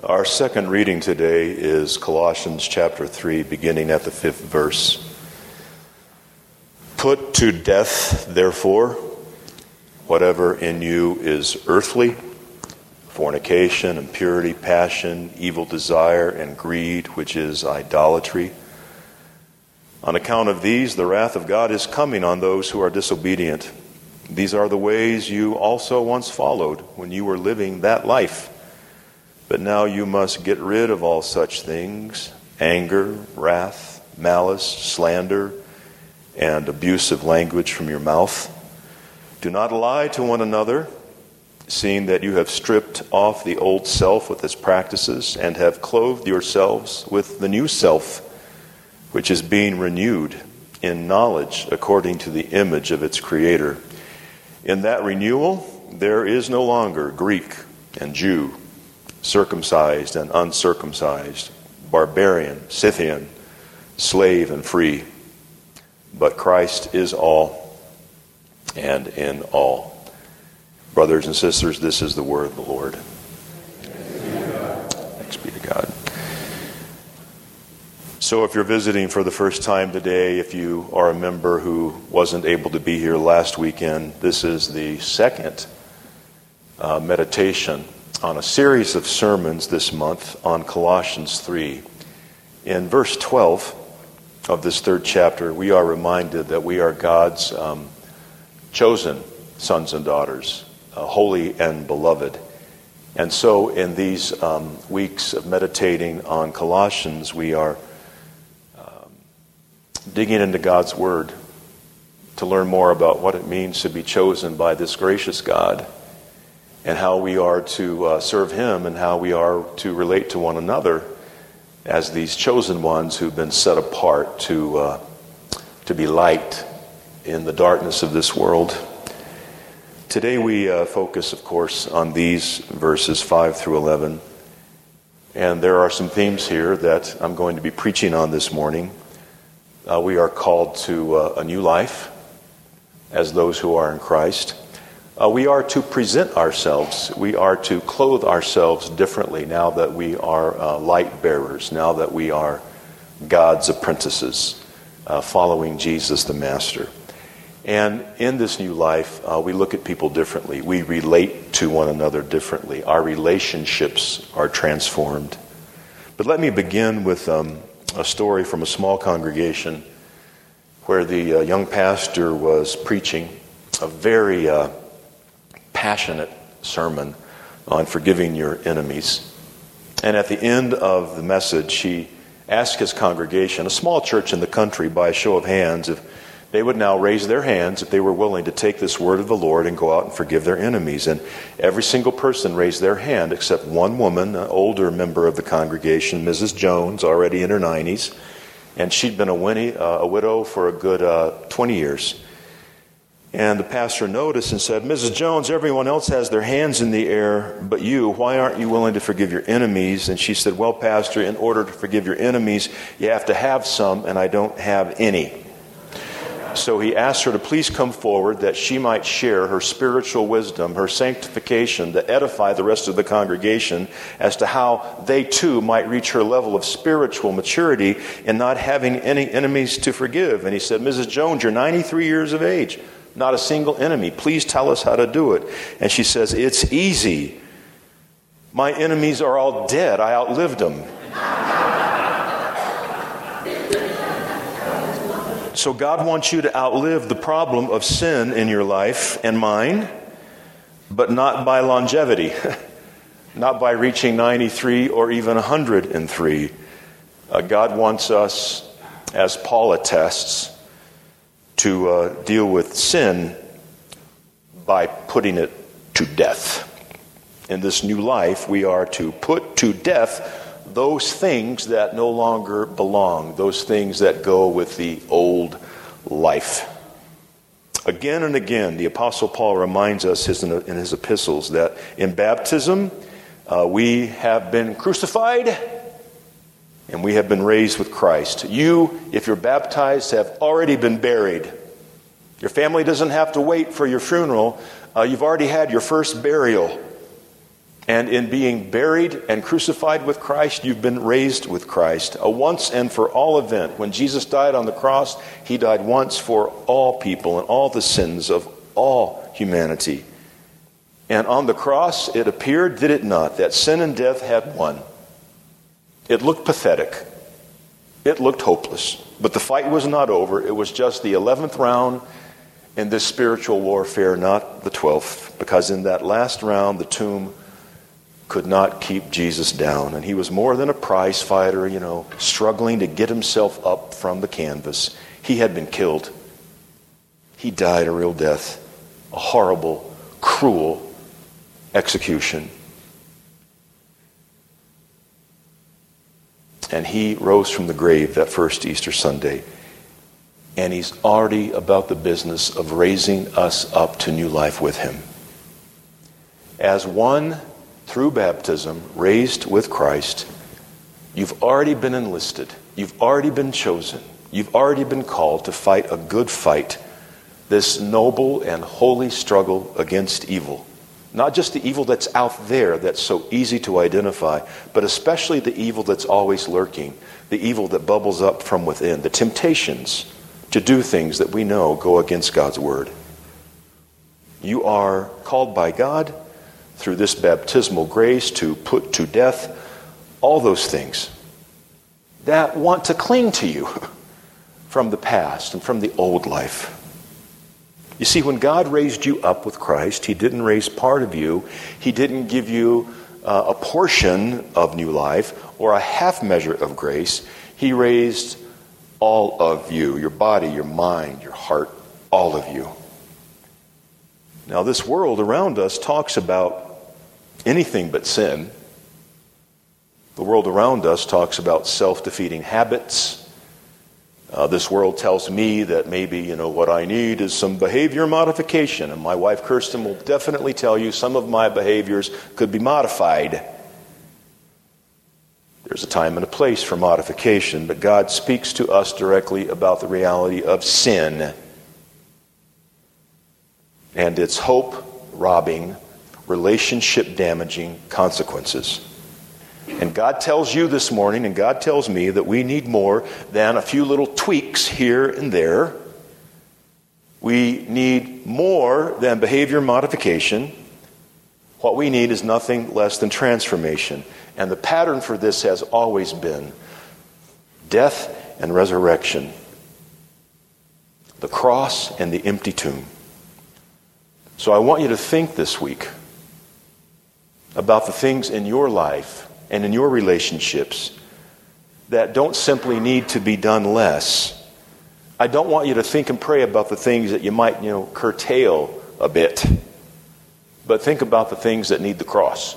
Our second reading today is Colossians chapter 3, beginning at the fifth verse. Put to death, therefore, whatever in you is earthly fornication, impurity, passion, evil desire, and greed, which is idolatry. On account of these, the wrath of God is coming on those who are disobedient. These are the ways you also once followed when you were living that life. But now you must get rid of all such things anger, wrath, malice, slander, and abusive language from your mouth. Do not lie to one another, seeing that you have stripped off the old self with its practices and have clothed yourselves with the new self, which is being renewed in knowledge according to the image of its Creator. In that renewal, there is no longer Greek and Jew circumcised and uncircumcised, barbarian, Scythian, slave and free. But Christ is all and in all. Brothers and sisters, this is the word of the Lord. Thanks be to God. So, if you're visiting for the first time today, if you are a member who wasn't able to be here last weekend, this is the second uh, meditation on a series of sermons this month on Colossians 3. In verse 12 of this third chapter, we are reminded that we are God's um, chosen sons and daughters, uh, holy and beloved. And so, in these um, weeks of meditating on Colossians, we are um, digging into God's Word to learn more about what it means to be chosen by this gracious God and how we are to uh, serve Him and how we are to relate to one another as these chosen ones who've been set apart to, uh, to be light in the darkness of this world. Today we uh, focus, of course, on these verses 5 through 11. And there are some themes here that I'm going to be preaching on this morning. Uh, we are called to uh, a new life as those who are in Christ. Uh, we are to present ourselves. We are to clothe ourselves differently now that we are uh, light bearers, now that we are God's apprentices, uh, following Jesus the Master. And in this new life, uh, we look at people differently. We relate to one another differently. Our relationships are transformed. But let me begin with um, a story from a small congregation where the uh, young pastor was preaching a very uh, passionate sermon on forgiving your enemies. And at the end of the message, he asked his congregation, a small church in the country, by a show of hands, if they would now raise their hands if they were willing to take this word of the Lord and go out and forgive their enemies. And every single person raised their hand except one woman, an older member of the congregation, Mrs. Jones, already in her 90s. And she'd been a, winnie, uh, a widow for a good uh, 20 years. And the pastor noticed and said, Mrs. Jones, everyone else has their hands in the air, but you, why aren't you willing to forgive your enemies? And she said, Well, Pastor, in order to forgive your enemies, you have to have some, and I don't have any. So he asked her to please come forward that she might share her spiritual wisdom, her sanctification, to edify the rest of the congregation as to how they too might reach her level of spiritual maturity in not having any enemies to forgive. And he said, Mrs. Jones, you're 93 years of age not a single enemy. Please tell us how to do it. And she says, It's easy. My enemies are all dead. I outlived them. so, God wants you to outlive the problem of sin in your life and mine, but not by longevity, not by reaching 93 or even 103. Uh, God wants us, as Paul attests, to uh, deal with sin by putting it to death. In this new life, we are to put to death those things that no longer belong, those things that go with the old life. Again and again, the Apostle Paul reminds us in his epistles that in baptism, uh, we have been crucified and we have been raised with Christ. You, if you're baptized, have already been buried. Your family doesn't have to wait for your funeral. Uh, you've already had your first burial. And in being buried and crucified with Christ, you've been raised with Christ. A once and for all event. When Jesus died on the cross, he died once for all people and all the sins of all humanity. And on the cross, it appeared, did it not, that sin and death had won. It looked pathetic. It looked hopeless. But the fight was not over. It was just the 11th round in this spiritual warfare, not the 12th. Because in that last round, the tomb could not keep Jesus down. And he was more than a prize fighter, you know, struggling to get himself up from the canvas. He had been killed. He died a real death, a horrible, cruel execution. And he rose from the grave that first Easter Sunday. And he's already about the business of raising us up to new life with him. As one through baptism, raised with Christ, you've already been enlisted. You've already been chosen. You've already been called to fight a good fight, this noble and holy struggle against evil. Not just the evil that's out there that's so easy to identify, but especially the evil that's always lurking, the evil that bubbles up from within, the temptations to do things that we know go against God's word. You are called by God through this baptismal grace to put to death all those things that want to cling to you from the past and from the old life. You see, when God raised you up with Christ, He didn't raise part of you, He didn't give you uh, a portion of new life or a half measure of grace. He raised all of you your body, your mind, your heart, all of you. Now, this world around us talks about anything but sin. The world around us talks about self defeating habits. Uh, this world tells me that maybe, you know, what I need is some behavior modification. And my wife, Kirsten, will definitely tell you some of my behaviors could be modified. There's a time and a place for modification, but God speaks to us directly about the reality of sin and its hope robbing, relationship damaging consequences. And God tells you this morning, and God tells me that we need more than a few little tweaks here and there. We need more than behavior modification. What we need is nothing less than transformation. And the pattern for this has always been death and resurrection, the cross and the empty tomb. So I want you to think this week about the things in your life and in your relationships that don't simply need to be done less. I don't want you to think and pray about the things that you might, you know, curtail a bit. But think about the things that need the cross.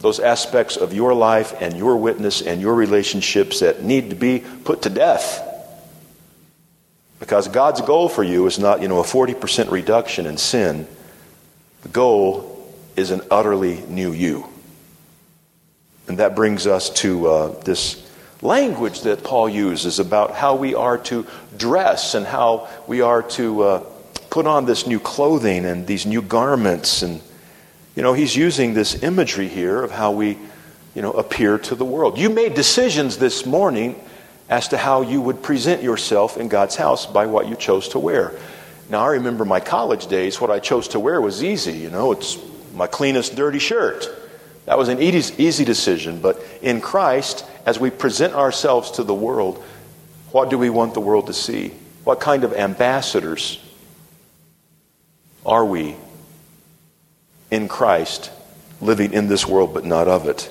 Those aspects of your life and your witness and your relationships that need to be put to death. Because God's goal for you is not, you know, a 40% reduction in sin. The goal is an utterly new you. And that brings us to uh, this language that Paul uses about how we are to dress and how we are to uh, put on this new clothing and these new garments. And, you know, he's using this imagery here of how we, you know, appear to the world. You made decisions this morning as to how you would present yourself in God's house by what you chose to wear. Now, I remember my college days, what I chose to wear was easy. You know, it's my cleanest dirty shirt. That was an easy, easy decision. But in Christ, as we present ourselves to the world, what do we want the world to see? What kind of ambassadors are we in Christ, living in this world but not of it?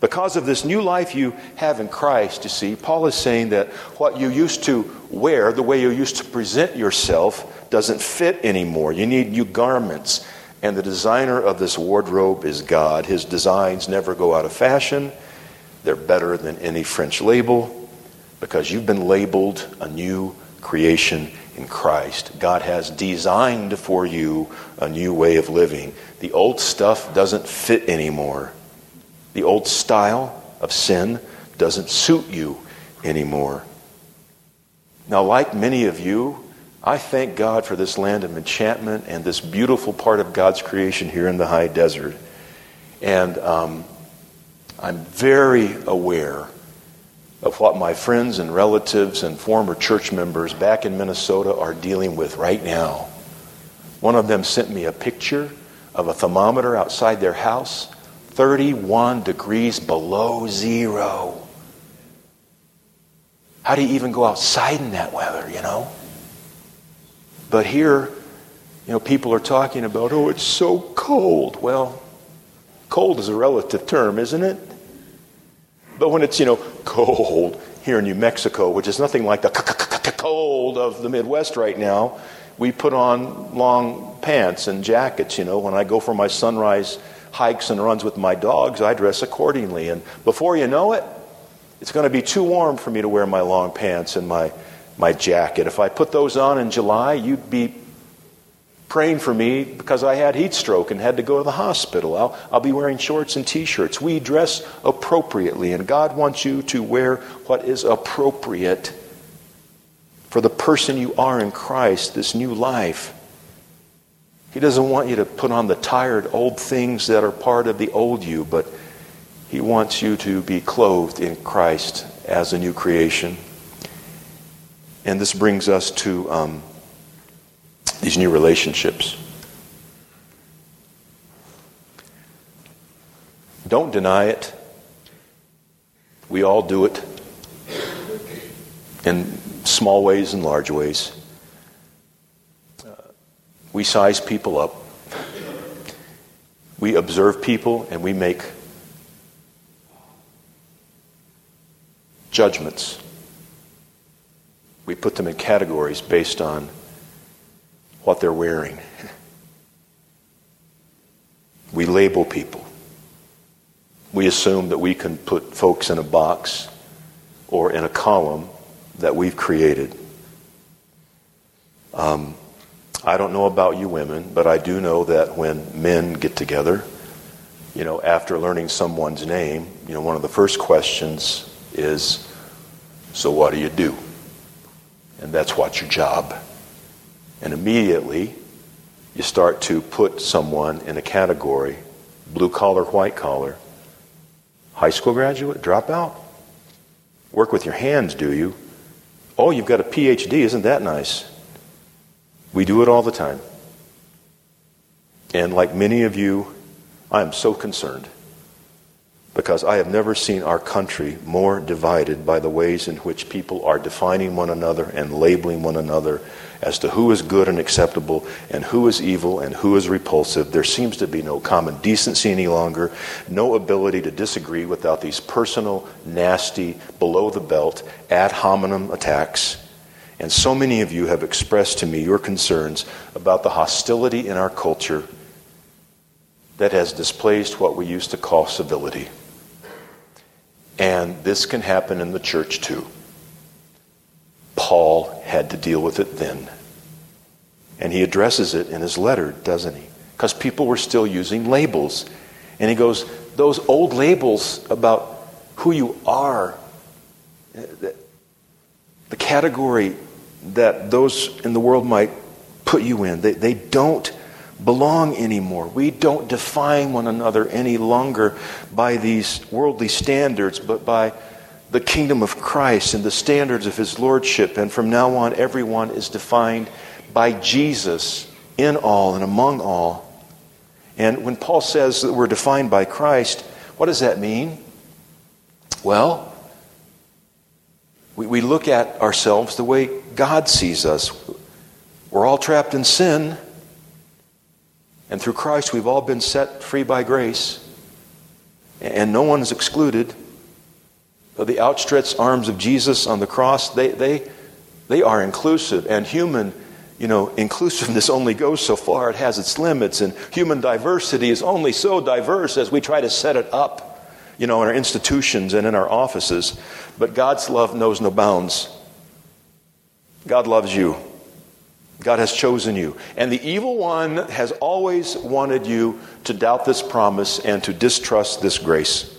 Because of this new life you have in Christ, you see, Paul is saying that what you used to wear, the way you used to present yourself, doesn't fit anymore. You need new garments. And the designer of this wardrobe is God. His designs never go out of fashion, they're better than any French label because you've been labeled a new creation in Christ. God has designed for you a new way of living. The old stuff doesn't fit anymore. The old style of sin doesn't suit you anymore. Now, like many of you, I thank God for this land of enchantment and this beautiful part of God's creation here in the high desert. And um, I'm very aware of what my friends and relatives and former church members back in Minnesota are dealing with right now. One of them sent me a picture of a thermometer outside their house, 31 degrees below zero. How do you even go outside in that weather, you know? But here, you know, people are talking about, oh, it's so cold. Well, cold is a relative term, isn't it? But when it's, you know, cold here in New Mexico, which is nothing like the cold of the Midwest right now, we put on long pants and jackets. You know, when I go for my sunrise hikes and runs with my dogs, I dress accordingly. And before you know it, it's going to be too warm for me to wear my long pants and my, my jacket. If I put those on in July, you'd be praying for me because I had heat stroke and had to go to the hospital. I'll, I'll be wearing shorts and t shirts. We dress appropriately, and God wants you to wear what is appropriate for the person you are in Christ, this new life. He doesn't want you to put on the tired old things that are part of the old you, but He wants you to be clothed in Christ as a new creation. And this brings us to um, these new relationships. Don't deny it. We all do it in small ways and large ways. Uh, we size people up. We observe people and we make judgments. We put them in categories based on what they're wearing. We label people. We assume that we can put folks in a box or in a column that we've created. Um, I don't know about you women, but I do know that when men get together, you know, after learning someone's name, you know, one of the first questions is, So what do you do? And that's what's your job. And immediately, you start to put someone in a category blue collar, white collar, high school graduate, dropout. Work with your hands, do you? Oh, you've got a PhD, isn't that nice? We do it all the time. And like many of you, I am so concerned because I have never seen our country more divided by the ways in which people are defining one another and labeling one another as to who is good and acceptable and who is evil and who is repulsive. There seems to be no common decency any longer, no ability to disagree without these personal, nasty, below the belt, ad hominem attacks. And so many of you have expressed to me your concerns about the hostility in our culture that has displaced what we used to call civility. And this can happen in the church too. Paul had to deal with it then. And he addresses it in his letter, doesn't he? Because people were still using labels. And he goes, Those old labels about who you are, the, category that those in the world might put you in, they, they don't belong anymore. We don't define one another any longer by these worldly standards, but by the kingdom of Christ and the standards of his lordship. And from now on, everyone is defined by Jesus in all and among all. And when Paul says that we're defined by Christ, what does that mean? Well, we, we look at ourselves the way God sees us. We're all trapped in sin. And through Christ, we've all been set free by grace. And no one is excluded. But the outstretched arms of Jesus on the cross, they, they, they are inclusive. And human, you know, inclusiveness only goes so far. It has its limits. And human diversity is only so diverse as we try to set it up, you know, in our institutions and in our offices. But God's love knows no bounds. God loves you. God has chosen you. And the evil one has always wanted you to doubt this promise and to distrust this grace.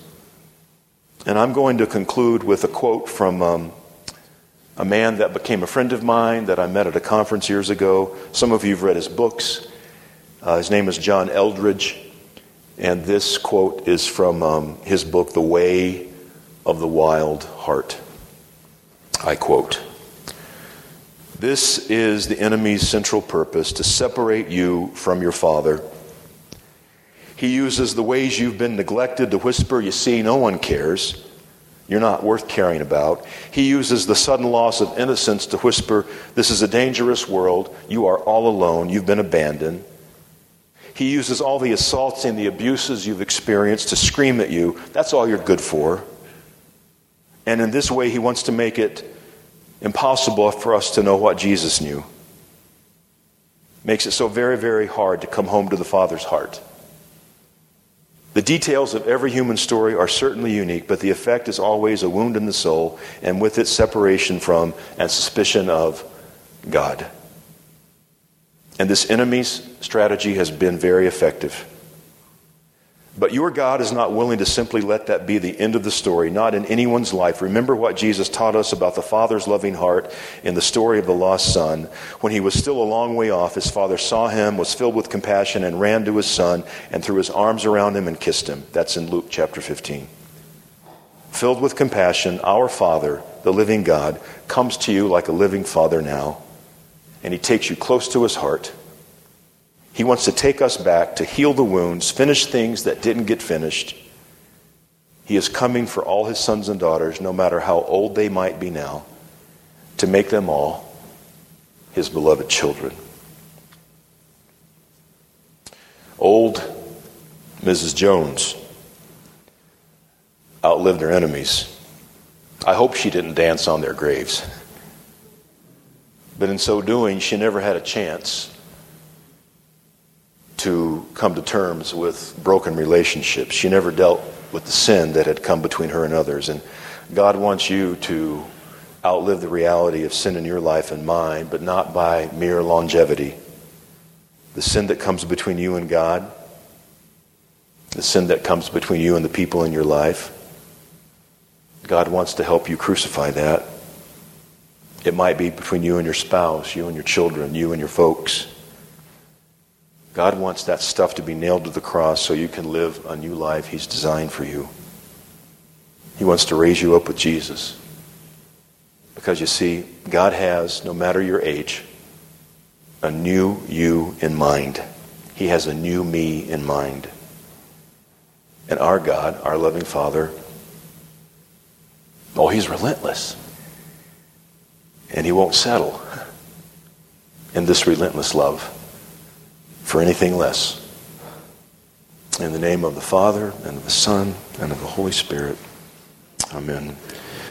And I'm going to conclude with a quote from um, a man that became a friend of mine that I met at a conference years ago. Some of you have read his books. Uh, his name is John Eldredge. And this quote is from um, his book, The Way of the Wild Heart. I quote This is the enemy's central purpose to separate you from your Father. He uses the ways you've been neglected to whisper, You see, no one cares. You're not worth caring about. He uses the sudden loss of innocence to whisper, This is a dangerous world. You are all alone. You've been abandoned. He uses all the assaults and the abuses you've experienced to scream at you, That's all you're good for. And in this way, he wants to make it impossible for us to know what Jesus knew. Makes it so very, very hard to come home to the Father's heart. The details of every human story are certainly unique, but the effect is always a wound in the soul, and with it, separation from and suspicion of God. And this enemy's strategy has been very effective. But your God is not willing to simply let that be the end of the story, not in anyone's life. Remember what Jesus taught us about the Father's loving heart in the story of the lost son. When he was still a long way off, his father saw him, was filled with compassion, and ran to his son and threw his arms around him and kissed him. That's in Luke chapter 15. Filled with compassion, our Father, the living God, comes to you like a living Father now, and he takes you close to his heart he wants to take us back to heal the wounds, finish things that didn't get finished. He is coming for all his sons and daughters, no matter how old they might be now, to make them all his beloved children. Old Mrs. Jones outlived her enemies. I hope she didn't dance on their graves. But in so doing, she never had a chance to come to terms with broken relationships. She never dealt with the sin that had come between her and others. And God wants you to outlive the reality of sin in your life and mine, but not by mere longevity. The sin that comes between you and God, the sin that comes between you and the people in your life, God wants to help you crucify that. It might be between you and your spouse, you and your children, you and your folks. God wants that stuff to be nailed to the cross so you can live a new life He's designed for you. He wants to raise you up with Jesus. Because you see, God has, no matter your age, a new you in mind. He has a new me in mind. And our God, our loving Father, oh, He's relentless. And He won't settle in this relentless love for anything less. In the name of the Father, and of the Son, and of the Holy Spirit. Amen.